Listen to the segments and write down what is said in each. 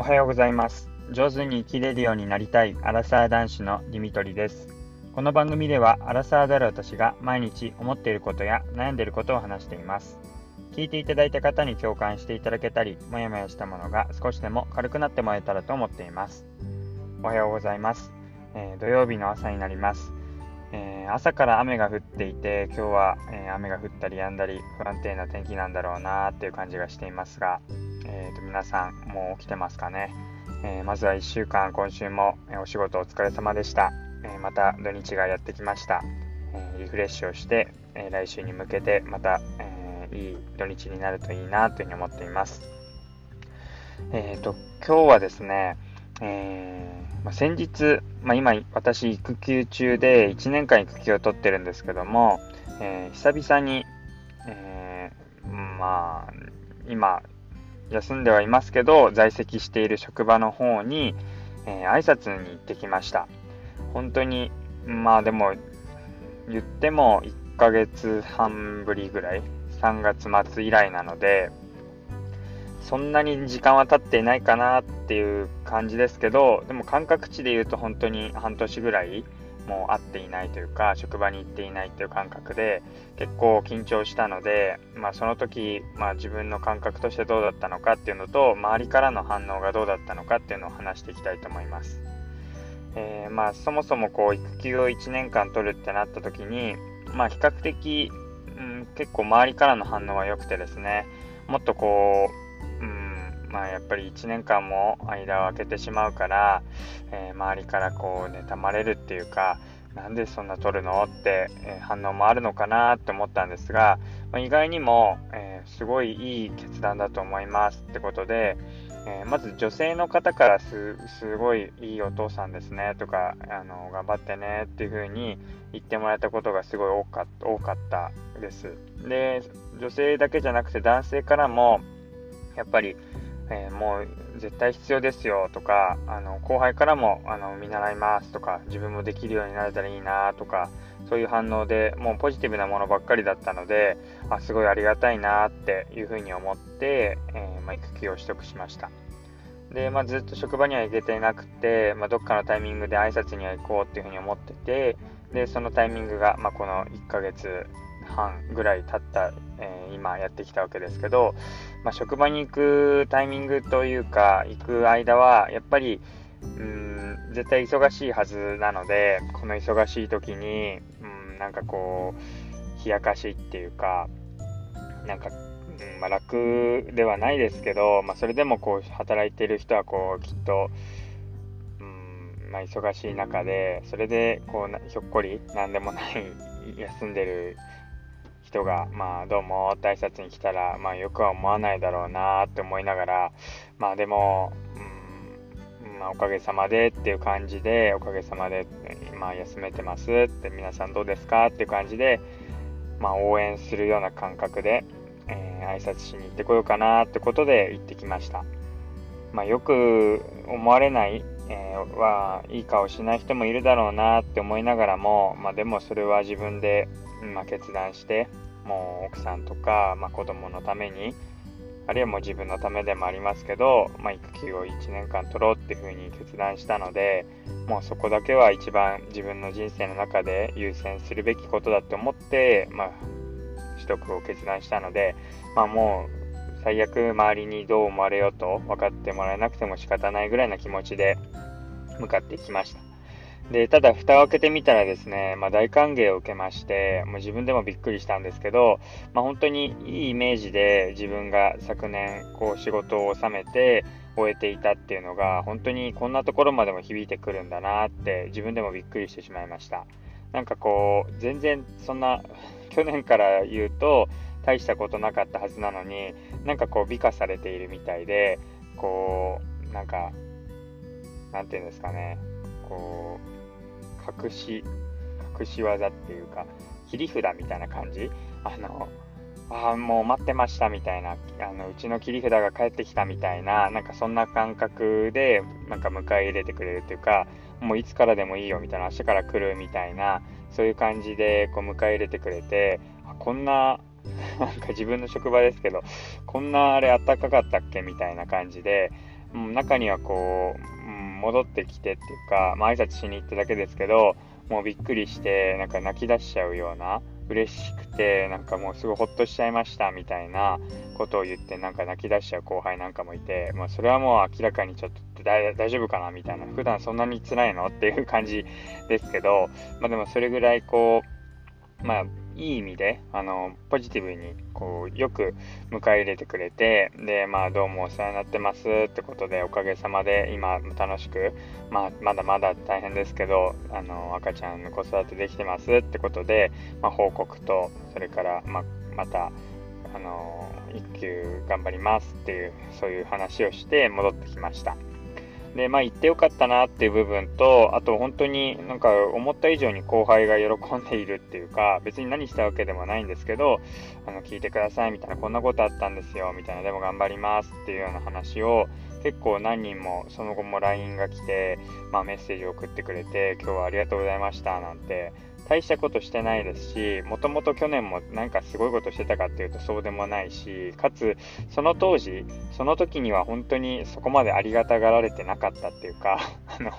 おはようございます。上手に生きれるようになりたいアラサー男子のディミトリです。この番組ではアラサーである私が毎日思っていることや悩んでいることを話しています。聞いていただいた方に共感していただけたりもやもやしたものが少しでも軽くなってもらえたらと思っています。おはようございます、えー、土曜日の朝になります。えー、朝から雨が降っていて今日は、えー、雨が降ったり止んだり不安定な天気なんだろうなっていう感じがしていますが、えーと、皆さんもう起きてますかね、えー、まずは1週間今週も、えお仕事お疲れ様でした、えまた土日がやってきました、えリフレッシュをして、え来週に向けてまた、えいい土日になるといいなというふうに思っています。えっ、と今日はですね、えまあ、先日、まあ、今私育休中で1年間育休を取ってるんですけども、えー、久々に、えー、まあ今休んではいますけど在籍している職場の方に、えー、挨拶に行ってきました。本当にまあでも言っても1ヶ月半ぶりぐらい？3月末以来なのでそんなに時間は経っていないかなっていう感じですけどでも感覚値で言うと本当に半年ぐらいもう会っていないというか職場に行っていないっていう感覚で結構緊張したので、まあ、その時、まあ、自分の感覚としてどうだったのかっていうのと周りからの反応がどうだったのかっていうのを話していきたいと思います。えー、まあ、そもそもこう育休を1年間取るってなった時に、まあ、比較的、うん、結構周りからの反応は良くてですねもっとこうまあ、やっぱり1年間も間を空けてしまうから、えー、周りからこう妬まれるっていうかなんでそんな取るのって、えー、反応もあるのかなって思ったんですが、まあ、意外にも、えー、すごいいい決断だと思いますってことで、えまず女性の方からすごいいいお父さんですねとかあの頑張ってねっていう風に言ってもらえたことがすごい多か多かったです。で女性だけじゃなくて男性からもやっぱりえー、もう絶対必要ですよとかあの後輩からもあの見習いますとか自分もできるようになれたらいいなとかそういう反応でもうポジティブなものばっかりだったのであすごいありがたいなっていうふうに思って、えー、まあ、育休を取得しました。で、まあ、ずっと職場には行けていなくて、まあ、どっかのタイミングで挨拶には行こうっていうふうに思っててでそのタイミングが、まこの1ヶ月半ぐらい経った、えー、今やってきたわけですけど、まあ、職場に行くタイミングというか行く間はやっぱりうん絶対忙しいはずなのでこの忙しい時にうんなんかこう冷やかしっていうかなんか、うんまあ、楽ではないですけど、まあ、それでもこう働いてる人はこうきっとまあ、忙しい中でそれでこうひょっこり何でもない休んでる人が、まあ、どうもって挨拶に来たら、まあ、よくは思わないだろうなって思いながら、まあ、でも、うんまあ、おかげさまでっていう感じで、おかげさまで、今休めてますって、皆さんどうですかっていう感じで、まあ、応援するような感覚で、えー、挨拶しに行ってこようかなってことで行ってきました。まあ、よく思われない、えー、はいい顔しない人もいるだろうなって思いながらも、まあ、でもそれは自分でまあ、決断してもう奥さんとか、まあ、子供のためにあるいはもう自分のためでもありますけど、まあ、育休を1年間取ろうっていうふうに決断したのでもうそこだけは一番自分の人生の中で優先するべきことだと思って、まあ、取得を決断したので、まあ、もう最悪周りにどう思われようと分かってもらえなくても仕方ないぐらいな気持ちで向かってきました。で、ただ蓋を開けてみたらですね、まあ、大歓迎を受けまして、もう自分でもびっくりしたんですけど、まあ、本当にいいイメージで自分が昨年こう仕事を収めて終えていたっていうのが、本当にこんなところまでも響いてくるんだなって自分でもびっくりしてしまいました。なんかこう、全然そんな、去年から言うと大したことなかったはずなのに、なんかこう美化されているみたいで、こう、なんか、なんていうんですかね、こう、隠し、隠し技っていうか、切り札みたいな感じ？あの、ああ、もう待ってましたみたいな、あの、うちの切り札が帰ってきたみたいな、なんかそんな感覚で、なんか迎え入れてくれるというか、もういつからでもいいよみたいな、明日から来るみたいな、そういう感じでこう迎え入れてくれて、こんな、なんか自分の職場ですけど、こんなあれあったかかったっけみたいな感じで、う、中にはこう、戻ってきてっていうか、まあ、挨拶しに行っただけですけど、もうびっくりして、なんか泣き出しちゃうような、嬉しくて、なんかもうすごいほっとしちゃいましたみたいなことを言って、なんか泣き出しちゃう後輩なんかもいて、まあ、それはもう明らかにちょっと大丈夫かなみたいな、普段そんなに辛いの？っていう感じですけど、まあ、でもそれぐらいこう、まあ、いい意味で、あの、ポジティブに、こう、よく迎え入れてくれて、で、まあ、どうもお世話になってますってことで、おかげさまで今、楽しく、まあ、まだまだ大変ですけど、あの、赤ちゃんの子育てできてますってことで、まあ、報告と、それから、まあ、また、あの、育休頑張りますっていう、そういう話をして戻ってきました。で、まあ行ってよかったなっていう部分と、あと本当になんか思った以上に後輩が喜んでいるっていうか、別に何したわけでもないんですけど、あの、聞いてくださいみたいな、こんなことあったんですよ、みたいな、でも頑張りますっていうような話を、結構何人もその後も LINE が来て、まあ、メッセージを送ってくれて、今日はありがとうございましたなんて大したことしてないですし、もともと去年もなんかすごいことしてたかっていうとそうでもないし、かつ、その当時、その時には本当にそこまでありがたがられてなかったっていうか、あの、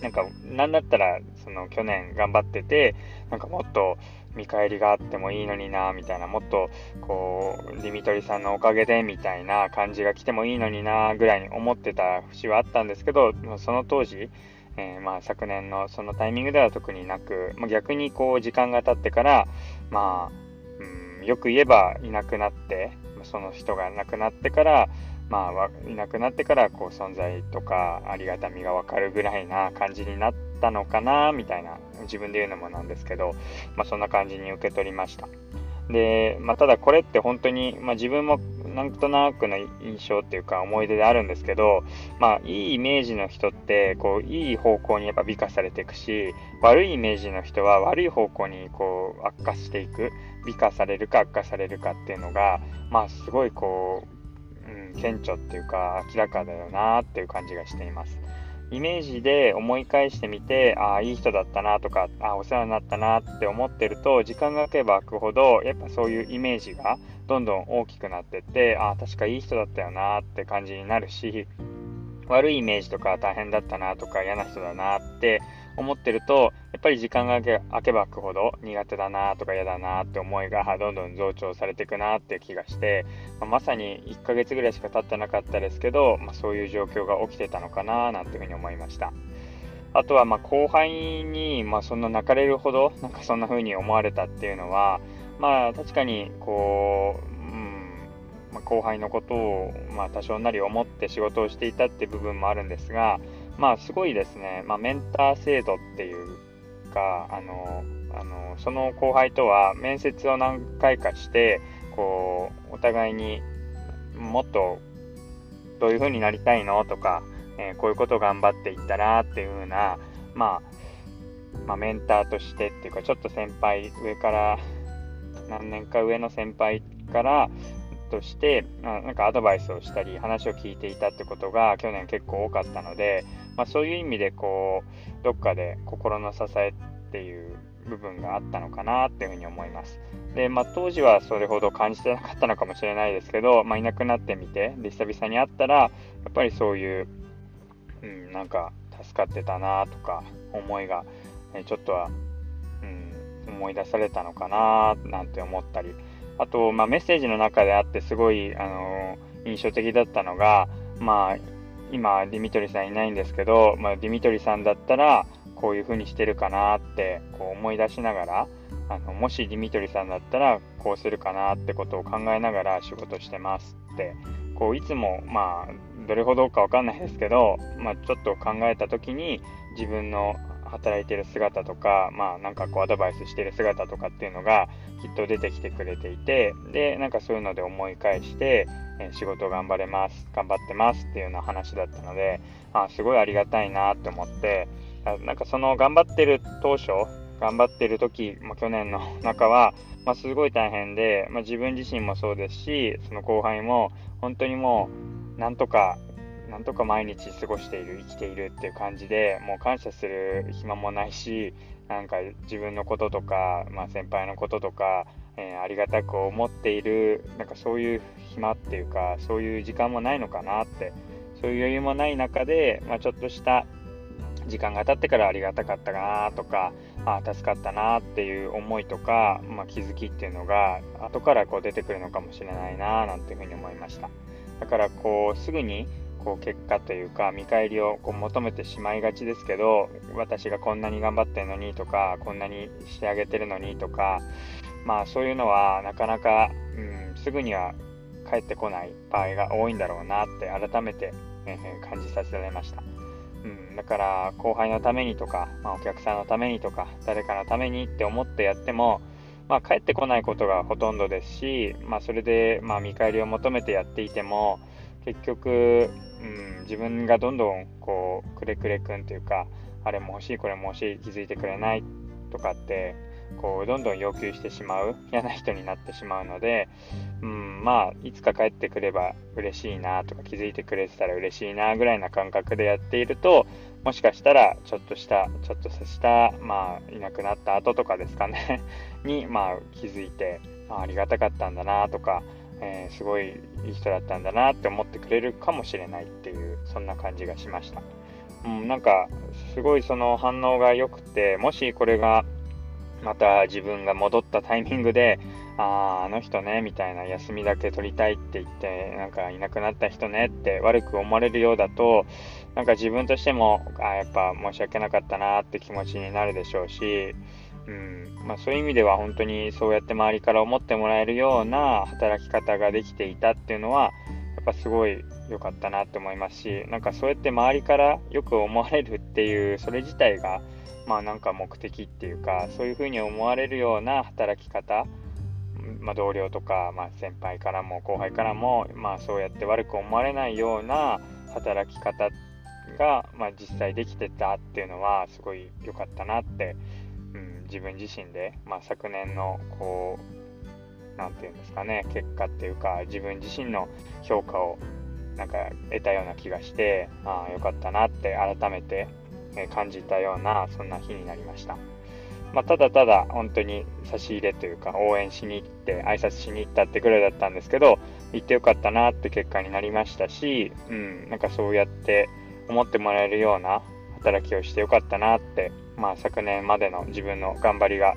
なんか、なんだったら、その去年頑張ってて、なんかもっと見返りがあってもいいのにな、みたいな、もっと、こう、ディミトリさんのおかげで、みたいな感じが来てもいいのにな、ぐらいに思ってた節はあったんですけど、その当時、えー、まあ、昨年のそのタイミングでは特になく、まあ、逆にこう時間が経ってから、まあ、うん、よく言えばいなくなって、その人が亡くなってから、まあ、いなくなってからこう存在とかありがたみが分かるぐらいな感じになったのかなみたいな自分で言うのもなんですけど、まあ、そんな感じに受け取りました。で、まあ、ただこれって本当に、まあ、自分もなんとなくの印象っていうか思い出であるんですけど、まあ、いいイメージの人って、こう、いい方向にやっぱ美化されていくし、悪いイメージの人は悪い方向にこう、悪化していく、美化されるか悪化されるかっていうのが、まあ、すごいこう、うん、顕著っていうか、明らかだよなっていう感じがしています。イメージで思い返してみて、ああ、いい人だったなとか、ああ、お世話になったなって思ってると、時間が空けば空くほど、やっぱそういうイメージがどんどん大きくなってって、ああ、確かいい人だったよなって感じになるし、悪いイメージとか大変だったなとか嫌な人だなって思ってると、やっぱり時間が空けば空くほど苦手だなとか嫌だなって思いがどんどん増長されていくなっていう気がして、まあ、まさに1ヶ月ぐらいしか経ってなかったですけど、まあ、そういう状況が起きてたのかななんていうふうに思いました。あとはま後輩に、まあ、そんな泣かれるほどなんかそんな風に思われたっていうのは、まあ確かにこう、うんまあ、後輩のことを、まあ、多少なり思って仕事をしていたって部分もあるんですが、まあすごいですね、まあ、メンター制度っていうか、あの、あのその後輩とは面接を何回かして、こう、お互いにもっとどういう風になりたいのとか、えー、こういうことを頑張っていったらっていう風な、まあ、まあ、メンターとしてっていうか、ちょっと先輩、上から、何年か上の先輩からとして、なんかアドバイスをしたり、話を聞いていたってことが去年結構多かったので、まあ、そういう意味でこうどっかで心の支えっていう部分があったのかなっていうふうに思います。で、まあ、当時はそれほど感じてなかったのかもしれないですけど、まあ、いなくなってみてで久々に会ったらやっぱりそういう、うん、なんか助かってたなとか思いが、ちょっとは、思い出されたのかななんて思ったり。あと、まあ、メッセージの中であってすごい、あの、印象的だったのが、まあ、今、ディミトリさんいないんですけど、まあ、ディミトリさんだったら、こういう風にしてるかなってこう思い出しながら、あのもしディミトリさんだったらこうするかなってことを考えながら仕事してますって、こういつも、まあ、どれほどかわかんないですけど、まあ、ちょっと考えた時に自分の働いてる姿とか、まあなんかこうアドバイスしてる姿とかっていうのがきっと出てきてくれていて、で、なんかそういうので思い返して、え仕事頑張れます、頑張ってますっていうような話だったので、あすごいありがたいなって思って、なんかその頑張ってる当初、頑張ってる時、まあ、去年の中は、まあ、すごい大変で、まあ、自分自身もそうですし、その後輩も本当にもう、なんとかなんとか毎日過ごしている、生きているっていう感じで、もう感謝する暇もないし、なんか自分のこととか、まあ、先輩のこととか、えー、ありがたく思っている、なんかそういう暇っていうか、そういう時間もないのかなって、そういう余裕もない中で、まあ、ちょっとした時間が経ってからありがたかったかなとか、あ助かったなっていう思いとか、まあ、気づきっていうのが後からこう出てくるのかもしれないななんていうふうに思いました。だからこうすぐにこう結果というか見返りをこう求めてしまいがちですけど私がこんなに頑張ってるのにとかこんなにしてあげてるのにとかまあそういうのはなかなか、うん、すぐには返ってこない場合が多いんだろうなって改めて、え、感じさせられました。うん、だから後輩のためにとか、まあ、お客さんのためにとか誰かのためにって思ってやっても、まあ、帰ってこないことがほとんどですし、まあ、それで、まあ、見返りを求めてやっていても結局、うん、自分がどんどんこうくれくれくんというかあれも欲しいこれも欲しい気づいてくれないとかってこうどんどん要求してしまう嫌な人になってしまうので、うん、まあいつか帰ってくれば嬉しいなとか気づいてくれてたら嬉しいなぐらいな感覚でやっているともしかしたらちょっとしたちょっとした、まあ、いなくなった後とかですかね。に、まあ、気づいてあありがたかったんだなとか、えー、すごいいい人だったんだなって思ってくれるかもしれないっていうそんな感じがしました。うん、なんかすごいその反応が良くてもしこれがまた自分が戻ったタイミングで、ああ、あの人ね、みたいな休みだけ取りたいって言って、なんかいなくなった人ねって悪く思われるようだと、なんか自分としても、あやっぱ申し訳なかったなって気持ちになるでしょうし、うん。まあ、そういう意味では本当にそうやって周りから思ってもらえるような働き方ができていたっていうのは、やっぱすごい良かったなって思いますし、なんかそうやって周りからよく思われるっていう、それ自体が、まあなんか目的っていうかそういうふうに思われるような働き方、まあ、同僚とか、まあ、先輩からも後輩からも、まあ、そうやって悪く思われないような働き方が、まあ、実際できてたっていうのはすごい良かったなって、うん、自分自身で、まあ、昨年のこう何て言うんですかね結果っていうか自分自身の評価をなんか得たような気がしてああよかったなって改めて感じたようなそんな日になりました。まあ、ただただ本当に差し入れというか応援しに行って挨拶しに行ったってくらいだったんですけど行ってよかったなって結果になりましたし、うん、なんかそうやって思ってもらえるような働きをしてよかったなって、まあ、昨年までの自分の頑張りが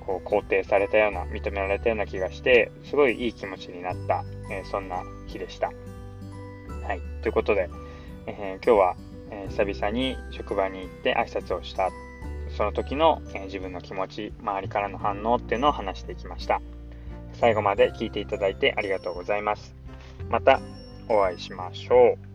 こう肯定されたような認められたような気がしてすごいいい気持ちになった、えー、そんな日でした。はい、ということで、えー、今日はえー、久々に職場に行って挨拶をしたその時の、え、自分の気持ち周りからの反応っていうのを話していきました。最後まで聞いていただいてありがとうございます。またお会いしましょう。